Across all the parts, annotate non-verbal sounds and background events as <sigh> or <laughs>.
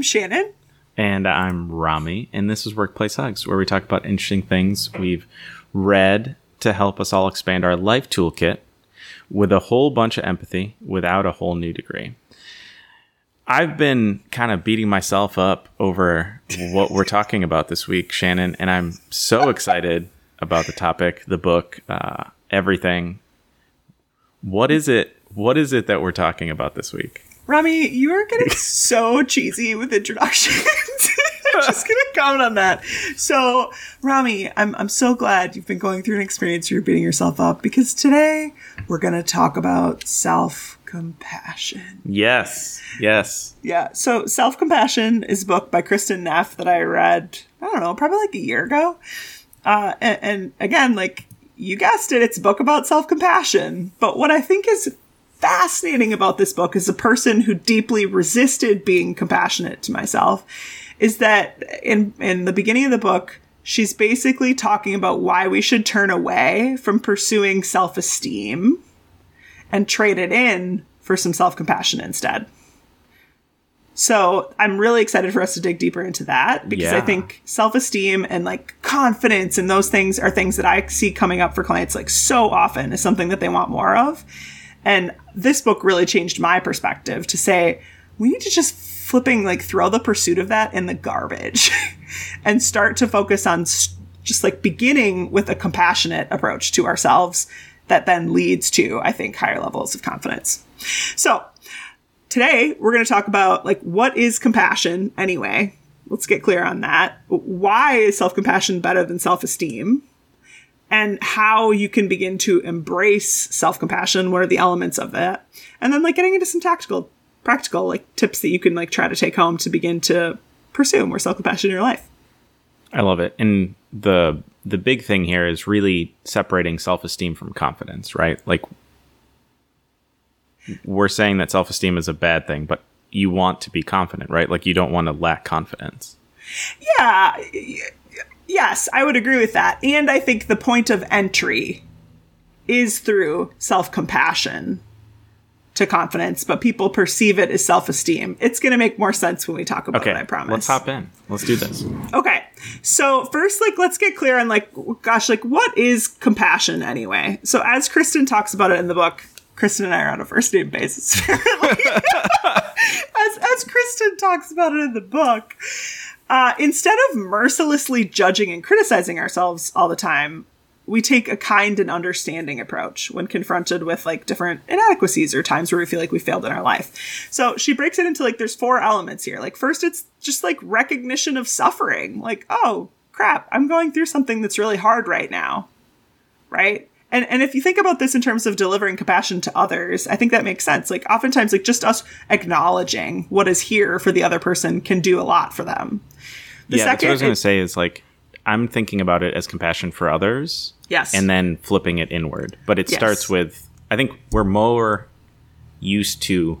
I'm Shannon. And I'm Rami, and this is Workplace Hugs, where we talk about interesting things we've read to help us all expand our life toolkit with a whole bunch of empathy without a whole new degree. I've been kind of beating myself up over what we're talking about this week, Shannon, and I'm so <laughs> excited about the topic, the book, uh, everything. What is it? What is it that we're talking about this week? Rami, you are getting so cheesy with introductions. <laughs> I'm just gonna comment on that. So, Rami, I'm I'm so glad you've been going through an experience where you're beating yourself up because today we're gonna talk about self compassion. Yes. Yes. Yeah. So, self compassion is a book by Kristin Neff that I read. I don't know, probably like a year ago. Uh, and, and again, like you guessed it, it's a book about self compassion. But what I think is fascinating about this book as a person who deeply resisted being compassionate to myself is that in in the beginning of the book she's basically talking about why we should turn away from pursuing self-esteem and trade it in for some self-compassion instead. So I'm really excited for us to dig deeper into that because Yeah. I think self-esteem and like confidence and those things are things that I see coming up for clients like so often is something that they want more of. And this book really changed my perspective to say we need to just flipping like throw the pursuit of that in the garbage <laughs> and start to focus on s- just like beginning with a compassionate approach to ourselves that then leads to I think higher levels of confidence. So, today we're going to talk about like what is compassion anyway? Let's get clear on that. Why is self-compassion better than self-esteem and how you can begin to embrace self-compassion what are the elements of it and then like getting into some tactical practical like tips that you can like try to take home to begin to pursue more self-compassion in your life I love it. And the the big thing here is really separating self-esteem from confidence, right? Like we're saying that self-esteem is a bad thing, but you want to be confident, right? Like you don't want to lack confidence. yeah yes i would agree with that. And i think the point of entry is through self-compassion to confidence but people perceive it as self-esteem. It's going to make more sense when we talk about Okay, it i promise. let's hop in. Let's do this. okay so first like let's get clear on like gosh like what is compassion anyway? So as kristin talks about it in the book kristin and i are on a first name basis <laughs> apparently. <laughs> As as kristin talks about it in the book uh, instead of mercilessly judging and criticizing ourselves all the time, we take a kind and understanding approach when confronted with like different inadequacies or times where we feel like we failed in our life. So she breaks it into like there's four elements here. Like first it's just like recognition of suffering. Like, oh crap, I'm going through something that's really hard right now. Right? And and if you think about this in terms of delivering compassion to others, I think that makes sense. Like oftentimes like just us acknowledging what is here for the other person can do a lot for them. The yeah, that's what I was going to say is like I'm thinking about it as compassion for others Yes. and then flipping it inward. But it Yes. starts with I think we're more used to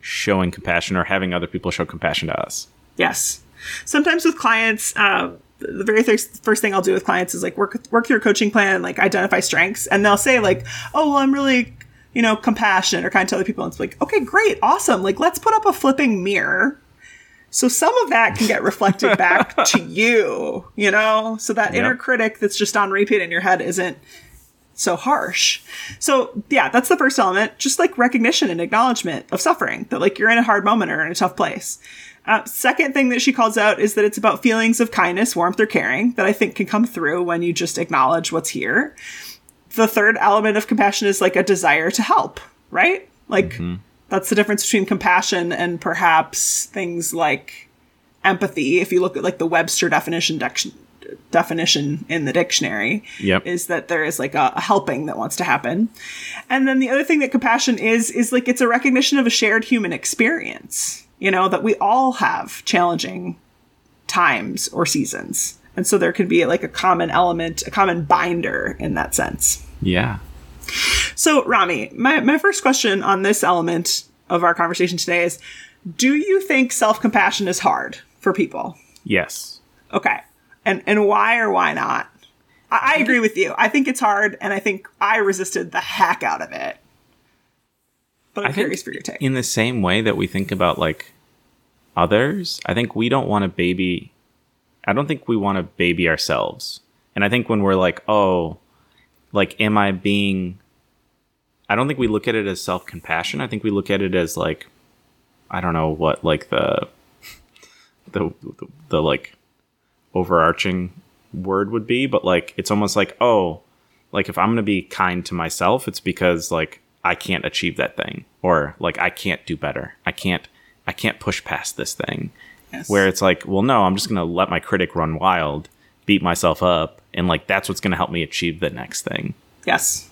showing compassion or having other people show compassion to us. Yes. Sometimes with clients, uh, the very first, first thing I'll do with clients is like work work through a coaching plan, and like identify strengths, and they'll say like, "Oh, well, I'm really, you know, compassionate," or kind to other people. And it's like, "Okay, great, awesome. Like, let's put up a flipping mirror." So some of that can get reflected <laughs> back to you, you know, so that inner critic that's just on repeat in your head isn't so harsh. So yeah, that's the first element, just like recognition and acknowledgement of suffering, that like you're in a hard moment or in a tough place. Uh, second thing that she calls out is that it's about feelings of kindness, warmth, or caring that I think can come through when you just acknowledge what's here. The third element of compassion is like a desire to help, right? Like that's the difference between compassion and perhaps things like empathy. If you look at like the Webster definition dec- definition in the dictionary, Yep. is that there is like a, a helping that wants to happen. And then the other thing that compassion is is like it's a recognition of a shared human experience. You know, that we all have challenging times or seasons. And so there can be like a common element, a common binder in that sense. Yeah. So, Rami, my, my first question on this element of our conversation today is Do you think self compassion is hard for people? Yes. Okay. And, and why or why not? I, I agree with you. I think it's hard, and I think I resisted the heck out of it. But I'm I curious for your take. in the same way that we think about like others. I think we don't want to baby. I don't think we want to baby ourselves. And I think when we're like, oh, like, am I being. I don't think we look at it as self compassion. I think we look at it as like, I don't know what, like the, the, the, the like overarching word would be, but like, it's almost like, oh, like if I'm going to be kind to myself, it's because like I can't achieve that thing or like I can't do better. I can't I can't push past this thing. Yes. Where it's like, well no, I'm just going to let my critic run wild, beat myself up and like that's what's going to help me achieve the next thing. Yes.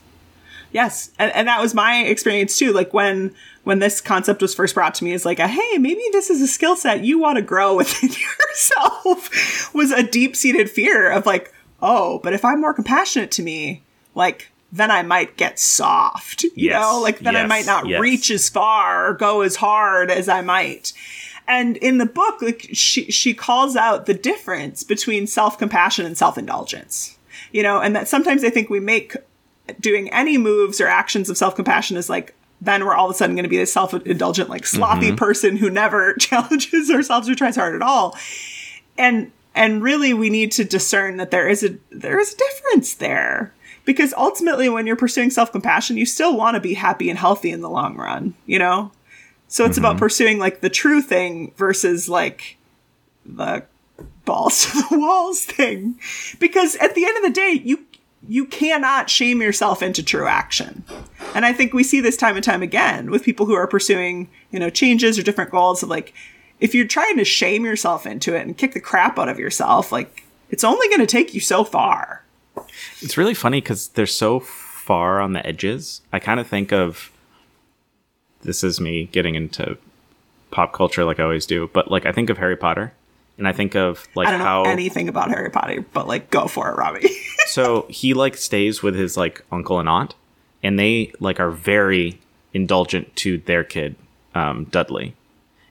Yes. And, and that was my experience too. Like when, when this concept was first brought to me is like, a, hey, maybe this is a skill set you want to grow <laughs> within yourself was a deep seated fear of like, oh, but if I'm more compassionate to me, like, then I might get soft, you Yes. know, like then I might not Yes. reach as far or go as hard as I might. And in the book, like she she calls out the difference between self compassion and self indulgence. You know, and that sometimes I think we make doing any moves or actions of self compassion is like then we're all of a sudden going to be this self indulgent, like slothy mm-hmm. person who never <laughs> challenges ourselves or tries hard at all. And and really we need to discern that there is a there is a difference there. Because ultimately when you're pursuing self-compassion, you still want to be happy and healthy in the long run, you know? So it's about mm-hmm. pursuing like the true thing versus like the balls <laughs> to the walls thing. Because at the end of the day, you you cannot shame yourself into true action. And I think we see this time and time again with people who are pursuing, you know, changes or different goals of like if you're trying to shame yourself into it and kick the crap out of yourself, like it's only going to take you so far. It's really funny because they're so far on the edges. I kind of think of this is me getting into pop culture like I always do, but like I think of Harry Potter and I think of like I don't know how anything about Harry Potter, but like go for it, Rami. <laughs> so he like stays with his like uncle and aunt and they like are very indulgent to their kid um, dudley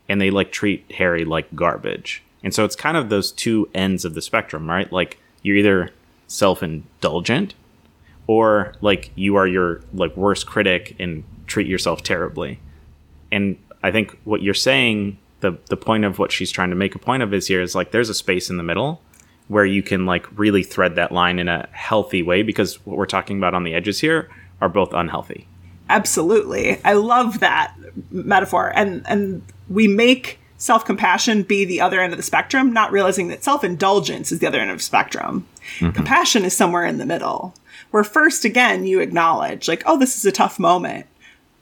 and they like treat harry like garbage and so it's kind of those two ends of the spectrum right like you're either self-indulgent or like you are your like worst critic and treat yourself terribly and i think what you're saying the the point of what she's trying to make a point of is here is like there's a space in the middle where you can like really thread that line in a healthy way because what we're talking about on the edges here are both unhealthy Absolutely. I love that metaphor. And and we make self-compassion be the other end of the spectrum, not realizing that self-indulgence is the other end of the spectrum. Compassion is somewhere in the middle. Where first again you acknowledge like, oh, this is a tough moment.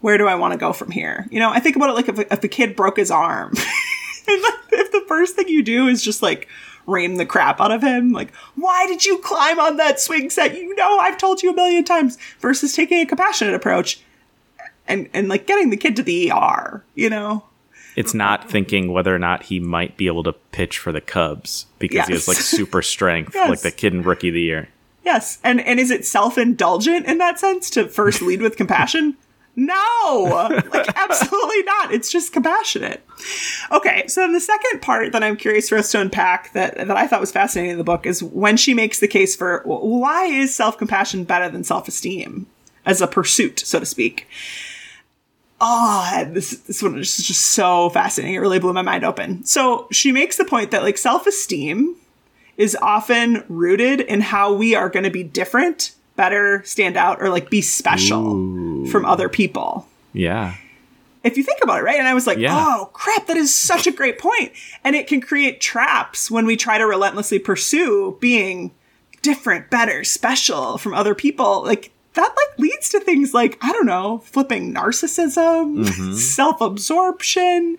Where do I want to go from here? You know, I think about it like if, a- if a kid broke his arm. <laughs> if the first thing you do is just like ream the crap out of him, like, why did you climb on that swing set? You know, I've told you a million times, versus taking a compassionate approach and, and like getting the kid to the ER, you know? It's not thinking whether or not he might be able to pitch for the cubs because he has like super strength Yes. like the kid in rookie of the year Yes. And and is it self-indulgent in that sense to first lead with compassion? No. Like <laughs> absolutely not. It's just compassionate. Okay, so then the second part that I'm curious for us to unpack that that I thought was fascinating in the book is when she makes the case for why is self-compassion better than self-esteem as a pursuit, so to speak. Oh, this this one is just so fascinating. It really blew my mind open. So she makes the point that like self-esteem is often rooted in how we are going to be different, better, stand out, or like be special from other people. yeah If you think about it, right? And I was like, Yeah. oh crap, that is such a great point. And it can create traps when we try to relentlessly pursue being different, better, special from other people. Like that like leads to things like, I don't know, flipping narcissism, mm-hmm. <laughs> self-absorption,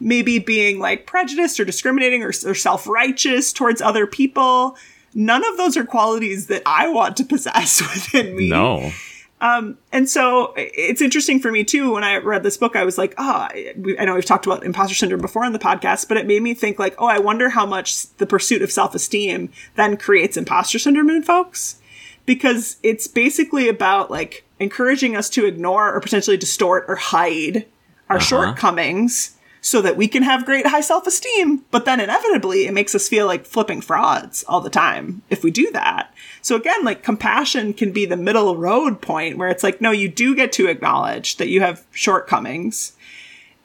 maybe being like prejudiced or discriminating or, or self-righteous towards other people. None of those are qualities that I want to possess <laughs> within me. no um, And so it's interesting for me too. When I read this book, I was like, ah, oh, I I know we've talked about imposter syndrome before on the podcast, but it made me think like, oh, I wonder how much the pursuit of self esteem then creates imposter syndrome in folks. Because it's basically about like encouraging us to ignore or potentially distort or hide our uh-huh. shortcomings so that we can have great high self esteem. But then inevitably, it makes us feel like flipping frauds all the time if we do that. So again, like compassion can be the middle road point where it's like, no, you do get to acknowledge that you have shortcomings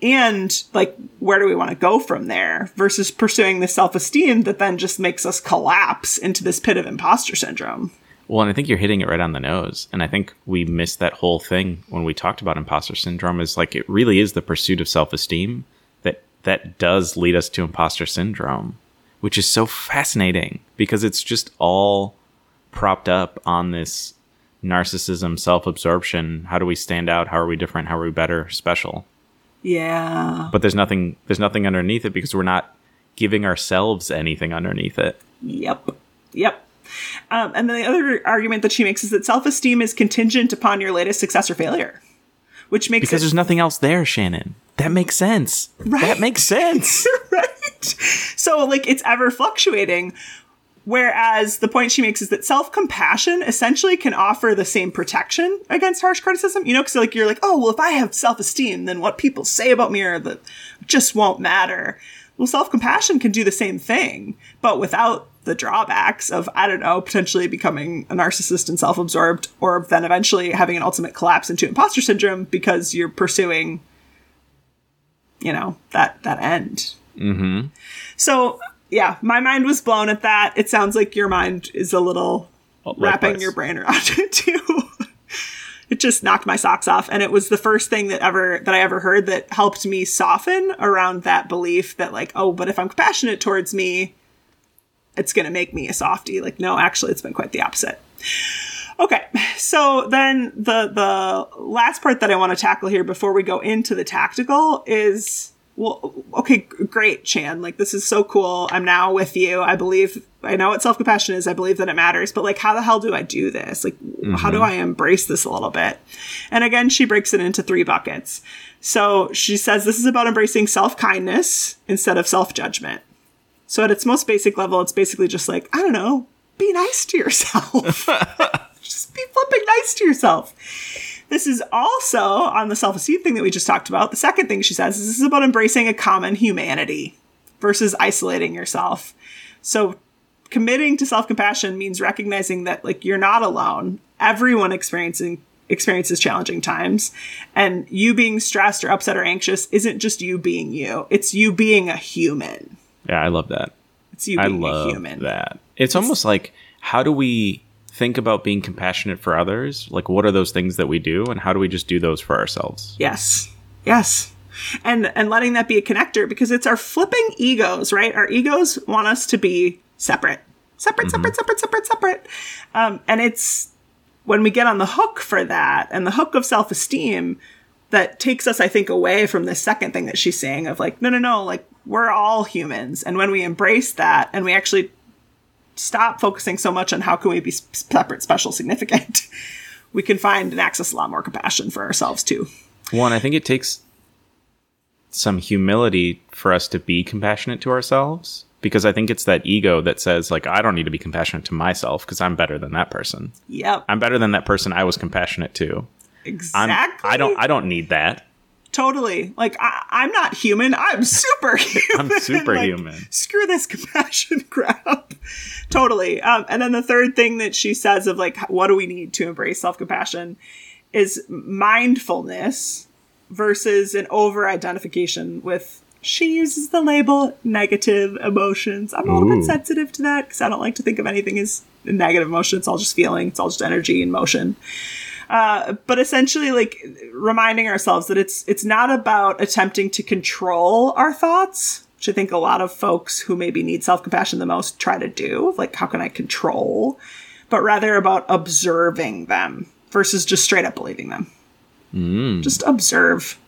and like where do we want to go from there versus pursuing the self-esteem that then just makes us collapse into this pit of imposter syndrome Well, and I think you're hitting it right on the nose. And I think we missed that whole thing when we talked about imposter syndrome is like it really is the pursuit of self-esteem that that does lead us to imposter syndrome, which is so fascinating because it's just all propped up on this narcissism, self-absorption. How do we stand out? How are we different? How are we better, special? yeah But there's nothing there's nothing underneath it because we're not giving ourselves anything underneath it. Yep. Yep. Um, and then the other argument that she makes is that self esteem is contingent upon your latest success or failure, which makes Because it there's nothing else there, Shannon. That makes sense. Right. That makes sense. <laughs> right. So, like, it's ever fluctuating. Whereas the point she makes is that self compassion essentially can offer the same protection against harsh criticism. You know, because like you're like, oh, well, if I have self esteem, then what people say about me or the just won't matter. Well, self compassion can do the same thing, but without the drawbacks of I don't know, potentially becoming a narcissist and self absorbed, or then eventually having an ultimate collapse into imposter syndrome because you're pursuing, you know, that that end. mm-hmm. So yeah, my mind was blown at that. It sounds like your mind is a little wrapping your brain around <laughs> it too. it just knocked my socks off, and it was the first thing that ever that I ever heard that helped me soften around that belief that like, oh, but if I'm compassionate towards me, it's gonna make me a softie. Like, no, actually, it's been quite the opposite. Okay, so then the the last part that I want to tackle here before we go into the tactical is well, okay, great, Chan. Like this is so cool. I'm now with you. I believe I know what self compassion is. I believe that it matters. But like, how the hell do I do this? Like, how do mm-hmm. I embrace this a little bit? And again, she breaks it into three buckets. So she says this is about embracing self kindness instead of self judgment. So at its most basic level, it's basically just like I don't know, be nice to yourself. <laughs> <laughs> just be flipping nice to yourself. This is also on the self esteem thing that we just talked about. The second thing she says is this is about embracing a common humanity versus isolating yourself. So committing to self compassion means recognizing that like you're not alone. Everyone experiencing experiences challenging times and you being stressed or upset or anxious isn't just you being you. It's you being a human. Yeah, I love that. It's you I love human. that. It's almost like how do we think about being compassionate for others? Like what are those things that we do and how do we just do those for ourselves? Yes. Yes. And and letting that be a connector because it's our flipping egos, right? Our egos want us to be separate. Separate, separate, separate, separate, separate. Um, and it's when we get on the hook for that and the hook of self-esteem that takes us, I think, away from the second thing that she's saying of like, no, no, no, like we're all humans. And when we embrace that and we actually stop focusing so much on how can we be separate, special, significant, <laughs> we can find and access a lot more compassion for ourselves too. One, I think it takes some humility for us to be compassionate to ourselves because I think it's that ego that says like I don't need to be compassionate to myself because I'm better than that person. Yep. I'm better than that person I was compassionate to. I'm, exactly. I don't I don't need that. Totally like I, I'm not human. I'm <laughs> superhuman. I'm Like, superhuman. screw this compassion <laughs> crap. totally. Um, and then the third thing that she says of like what do we need to embrace self compassion is mindfulness versus an over identification with. She uses the label negative emotions. I'm a little bit sensitive to that because I don't like to think of anything as negative emotion. It's all just feeling. It's all just energy and motion Uh, but essentially like reminding ourselves that it's it's not about attempting to control our thoughts which i think a lot of folks who maybe need self-compassion the most try to do like how can i control? But rather about observing them versus just straight up believing them. Hmm. Just observe.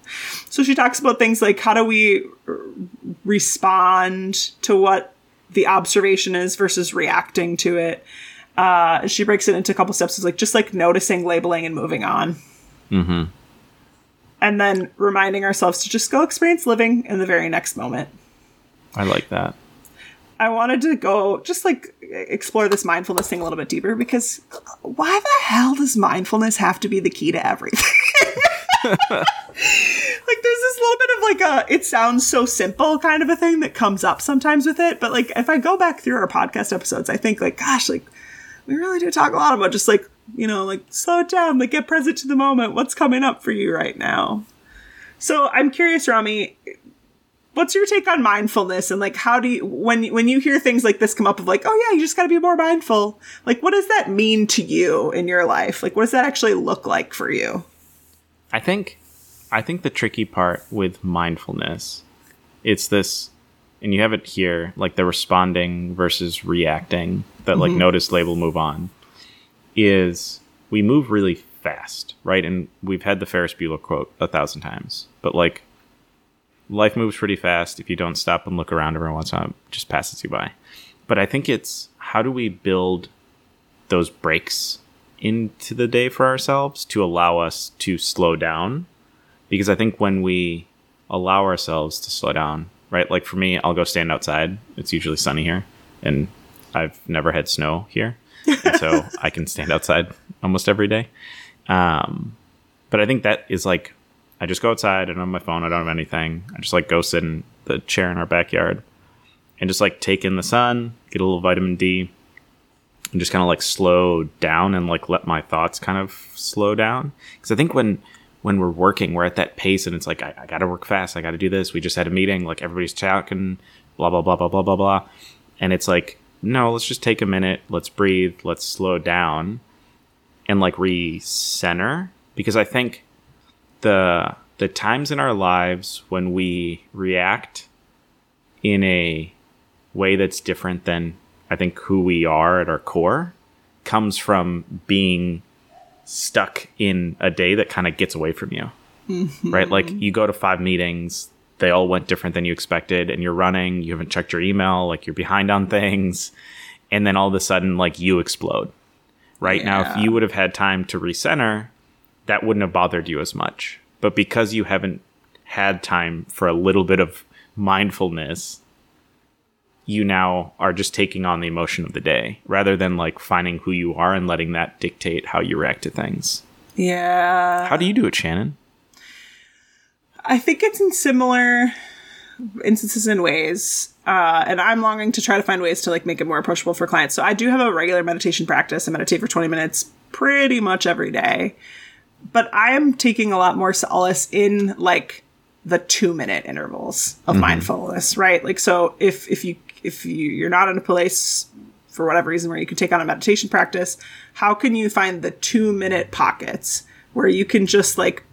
So she talks about things like how do we r- respond to what the observation is versus reacting to it uh, she breaks it into a couple steps. It's like just like noticing, labeling, and moving on. Mm-hmm. And then reminding ourselves to just go experience living in the very next moment. I like that. I wanted to go just like explore this mindfulness thing a little bit deeper because why the hell does mindfulness have to be the key to everything? <laughs> like there's this little bit of like a it sounds so simple kind of a thing that comes up sometimes with it but like if i go back through our podcast episodes i think like gosh like we really do talk a lot about just like you know like slow it down like get present to the moment what's coming up for you right now So I'm curious, Rami, what's your take on mindfulness and like how do you when when you hear things like this come up of like, oh yeah, you just got to be more mindful. Like what does that mean to you in your life? Like what does that actually look like for you? I think I think the tricky part with mindfulness it's this and you have it here like the responding versus reacting that like mm-hmm. notice label move on is we move really fast, right? And we've had the Ferris Bueller quote a thousand times, but like life moves pretty fast. If you don't stop and look around every once in a while, it just passes you by. But I think it's how do we build those breaks into the day for ourselves to allow us to slow down? Because I think when we allow ourselves to slow down, right? Like for me, I'll go stand outside. It's usually sunny here, and I've never had snow here. and so <laughs> I can stand outside almost every day. Um, but I think that is like I just go outside. and don't my phone. I don't have anything. I just like go sit in the chair in our backyard and just like take in the sun, get a little vitamin D, and just kind of like slow down and like let my thoughts kind of slow down. Because I think when when we're working, we're at that pace and it's like I, I got to work fast. I got to do this. We just had a meeting. Like everybody's talking, blah blah blah blah blah blah blah, and it's like no, let's just take a minute. Let's breathe. Let's slow down and like recenter because I think the the times in our lives when we react in a way that's different than I think who we are at our core comes from being stuck in a day that kind of gets away from you. Mm-hmm. Right? Like you go to five meetings, they all went different than you expected and you're running, you haven't checked your email, like you're behind on things, and then all of a sudden like you explode. Right? Now if you would have had time to recenter, that wouldn't have bothered you as much. But because you haven't had time for a little bit of mindfulness, you now are just taking on the emotion of the day rather than like finding who you are and letting that dictate how you react to things. Yeah. How do you do it, Shannon? I think it's in similar instances and ways. Uh, and I'm longing to try to find ways to like make it more approachable for clients. So I do have a regular meditation practice. I meditate for 20 minutes pretty much every day. But I am taking a lot more solace in like the two minute intervals of mindfulness, right? Like so if if you if you, you're not in a place for whatever reason where you can take on a meditation practice, how can you find the two minute pockets where you can just like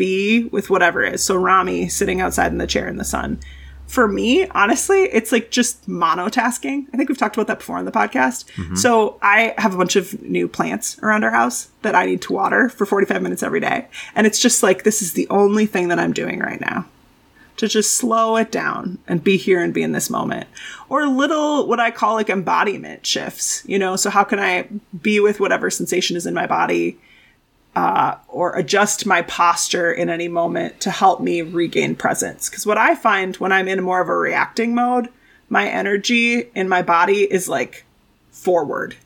be with whatever is. So Rami sitting outside in the chair in the sun. For me, honestly, it's like just monotasking. I think we've talked about that before on the podcast. Mm-hmm. So I have a bunch of new plants around our house that I need to water for 45 minutes every day. And it's just like, this is the only thing that I'm doing right now to just slow it down and be here and be in this moment. Or little, what I call like embodiment shifts, you know? So how can I be with whatever sensation is in my body uh, or adjust my posture in any moment to help me regain presence? Because what I find when I'm in more of a reacting mode, my energy in my body is like forward.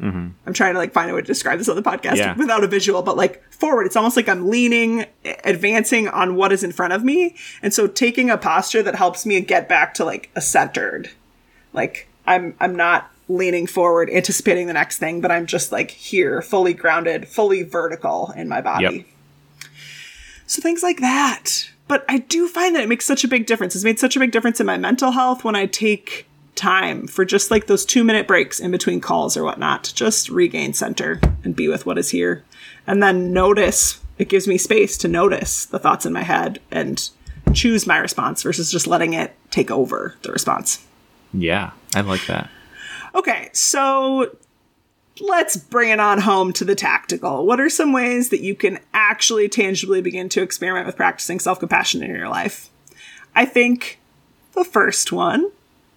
Mm-hmm. I'm trying to like find a way to describe this on the podcast Yeah. without a visual, but like forward. It's almost like I'm leaning, advancing on what is in front of me. And so taking a posture that helps me get back to like a centered, like I'm, I'm not leaning forward, anticipating the next thing, but I'm just like here, fully grounded, fully vertical in my body. Yep. So things like that. But I do find that it makes such a big difference. It's made such a big difference in my mental health when I take time for just like those two minute breaks in between calls or whatnot to just regain center and be with what is here. And then notice, it gives me space to notice the thoughts in my head and choose my response versus just letting it take over the response. Yeah, I like that. Okay, so let's bring it on home to the tactical. What are some ways that you can actually tangibly begin to experiment with practicing self compassion in your life? I think the first one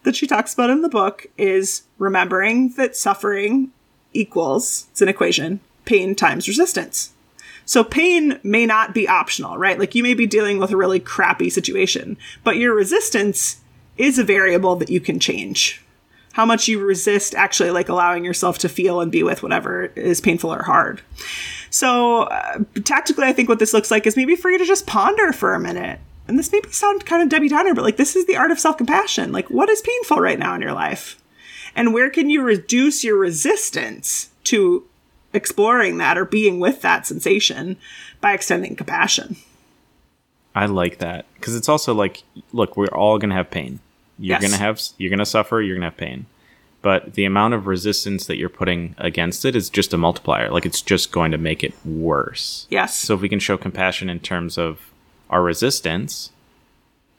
that she talks about in the book is remembering that suffering equals, it's an equation, pain times resistance. So pain may not be optional, right? Like you may be dealing with a really crappy situation, but your resistance is a variable that you can change. How much you resist actually like allowing yourself to feel and be with whatever is painful or hard. So, uh, tactically, I think what this looks like is maybe for you to just ponder for a minute. And this maybe sound kind of Debbie Downer, but like this is the art of self compassion. Like, what is painful right now in your life? And where can you reduce your resistance to exploring that or being with that sensation by extending compassion? I like that because it's also like, look, we're all gonna have pain. You're Yes. gonna have, you're gonna suffer. You're gonna have pain, but the amount of resistance that you're putting against it is just a multiplier. Like it's just going to make it worse. Yes. So if we can show compassion in terms of our resistance,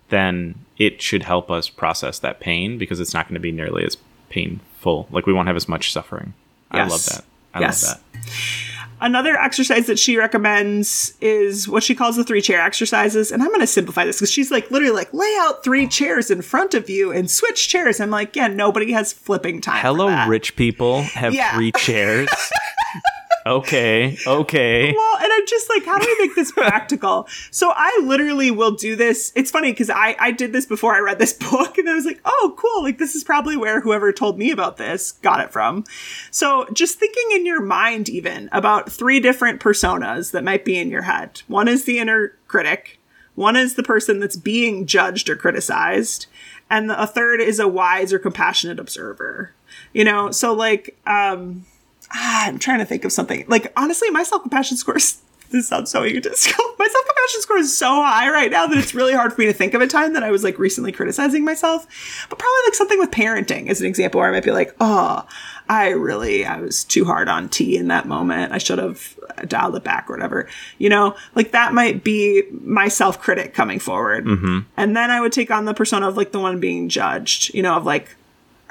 then it should help us process that pain because it's not going to be nearly as painful. Like we won't have as much suffering. I love that. I Yes. love that. Another exercise that she recommends is what she calls the three chair exercises. And I'm going to simplify this because she's like, literally, like, lay out three chairs in front of you and switch chairs. I'm like, yeah, nobody has flipping time. for Hello, that. rich people have Yeah. three chairs. <laughs> okay, okay. Well, and I'm just like, how do we make this <laughs> practical? so I literally will do this. It's funny because I, I did this before I read this <laughs> book and I was like, oh, cool. Like, this is probably where whoever told me about this got it from. So just thinking in your mind, even about three different personas that might be in your head. One is the inner critic, one is the person that's being judged or criticized, and a third is a wise or compassionate observer. You know, so like, um, ah, I'm trying to think of something. Like, honestly, my self compassion score is, <laughs> this sounds so egotistical. <laughs> My self compassion score is so high right now that it's really hard for me to think of a time that I was like recently criticizing myself. But probably like something with parenting as an example where I might be like, oh, I really, I was too hard on T in that moment. I should have dialed it back or whatever. You know, like that might be my self critic coming forward. And then I would take on the persona of like the one being judged, you know, of like,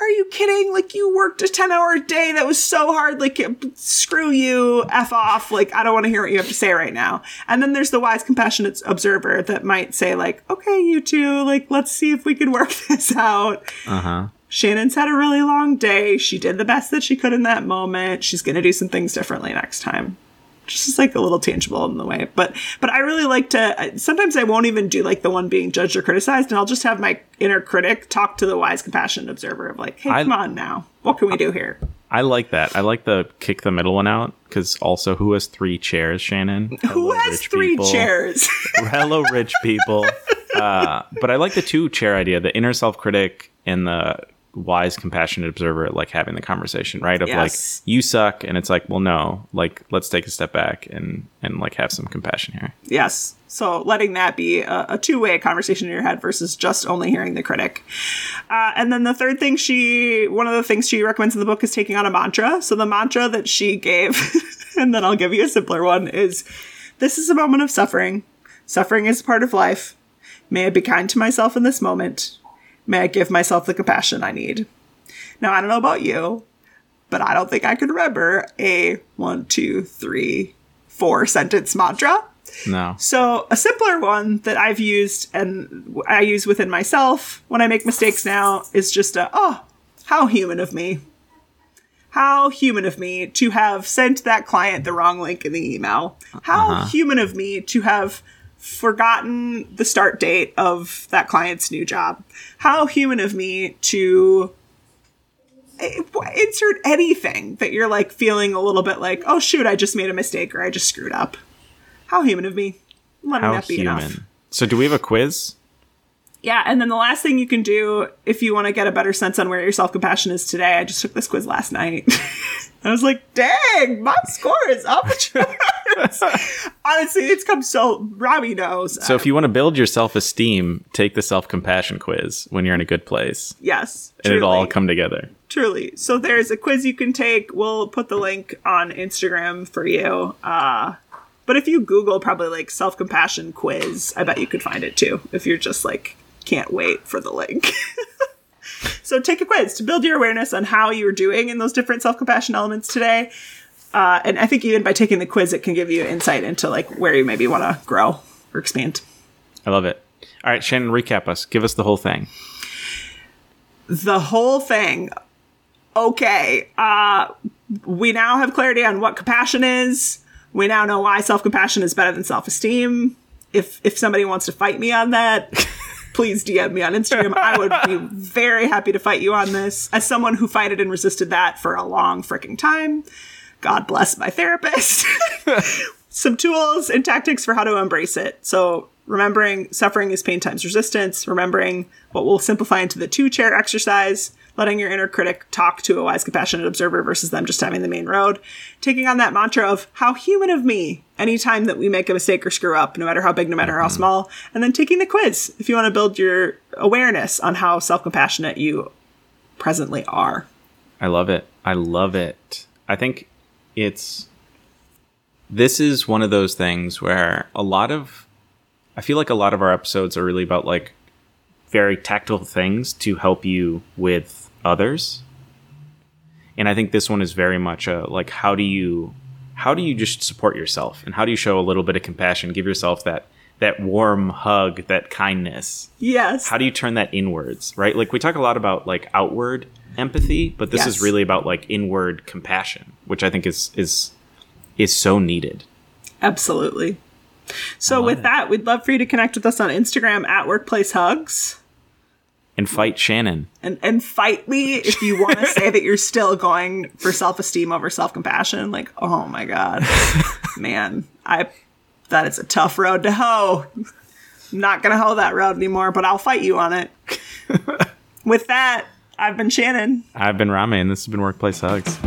are you kidding? Like you worked a 10 hour day that was so hard. Like screw you, F off. Like I don't want to hear what you have to say right now. And then there's the wise, compassionate observer that might say like, okay, you two, like let's see if we can work <laughs> this out. Uh huh. Shannon's had a really long day. She did the best that she could in that moment. She's going to do some things differently next time. Just like a little tangible in the way. But but I really like to sometimes I won't even do like the one being judged or criticized and I'll just have my inner critic talk to the wise compassionate observer of like, "Hey, I- come on now. What can we do here?" I like that. I like the kick the middle one out because also who has three chairs, Shannon? <laughs> Who has three people. chairs? <laughs> <laughs> Hello, rich people. Uh, but I like the two chair idea: the inner self critic and the wise, compassionate observer, like having the conversation, right? Of Yes. like you suck, and it's like, well, no, like let's take a step back and and like have some compassion here. Yes. So letting that be a, a two way conversation in your head versus just only hearing the critic. Uh, and then the third thing she, one of the things she recommends in the book is taking on a mantra. So the mantra that she gave, <laughs> and then I'll give you a simpler one, is this is a moment of suffering. Suffering is part of life. May I be kind to myself in this moment. May I give myself the compassion I need. Now, I don't know about you, but I don't think I could remember a one, two, three, four sentence mantra. No, So, a simpler one that I've used and I use within myself when I make mistakes now is just a, oh, how human of me. How human of me to have sent that client the wrong link in the email. How uh-huh. human of me to have forgotten the start date of that client's new job. How human of me to eh, insert anything that you're like feeling a little bit like, oh shoot, I just made a mistake or I just screwed up. How human of me. Letting how that be human. enough. So, do we have a quiz? Yeah, and then the last thing you can do if you want to get a better sense on where your self compassion is today, I just took this quiz last night. <laughs> I was like, dang, my score is up. <laughs> <laughs> Honestly, it's come so Rami knows. So, if you want to build your self esteem, take the self compassion quiz when you're in a good place, yes, and it'll all come together. Truly. So there's a quiz you can take. We'll put the link on Instagram for you. Uh, but if you Google probably like self compassion quiz, I bet you could find it too if you're just like can't wait for the link. <laughs> so take a quiz to build your awareness on how you're doing in those different self compassion elements today. Uh, and I think even by taking the quiz, it can give you insight into like where you maybe want to grow or expand. I love it. All right, Shannon, recap us. Give us the whole thing. the whole thing. Okay, uh, we now have clarity on what compassion is. We now know why self compassion is better than self esteem. If if somebody wants to fight me on that, <laughs> please DM me on Instagram. I would be very happy to fight you on this. As someone who fighted and resisted that for a long freaking time, God bless my therapist. <laughs> Some tools and tactics for how to embrace it. So remembering suffering is pain times resistance, remembering what we'll simplify into the two chair exercise, letting your inner critic talk to a wise, compassionate observer versus them just having the main road, taking on that mantra of how human of me anytime that we make a mistake or screw up, no matter how big, no matter how mm-hmm. small, and then taking the quiz if you want to build your awareness on how self compassionate you presently are. I love it. I love it. I think it's this is one of those things where a lot of I feel like a lot of our episodes are really about like very tactile things to help you with others. And I think this one is very much a like how do you how do you just support yourself and how do you show a little bit of compassion, give yourself that that warm hug, that kindness. Yes. How do you turn that inwards, right? Like we talk a lot about like outward empathy, but this is really about like inward compassion, which I think is is is so needed. Absolutely. So, with it. that, we'd love for you to connect with us on Instagram at Workplace Hugs And fight Shannon. and, and fight me if you want to <laughs> say that you're still going for self esteem over self compassion. Like, oh my God, <laughs> man, I that is a tough road to hoe. I'm not going to hoe that road anymore, but I'll fight you on it. <laughs> with that, I've been Shannon. I've been Rami and this has been Workplace Hugs.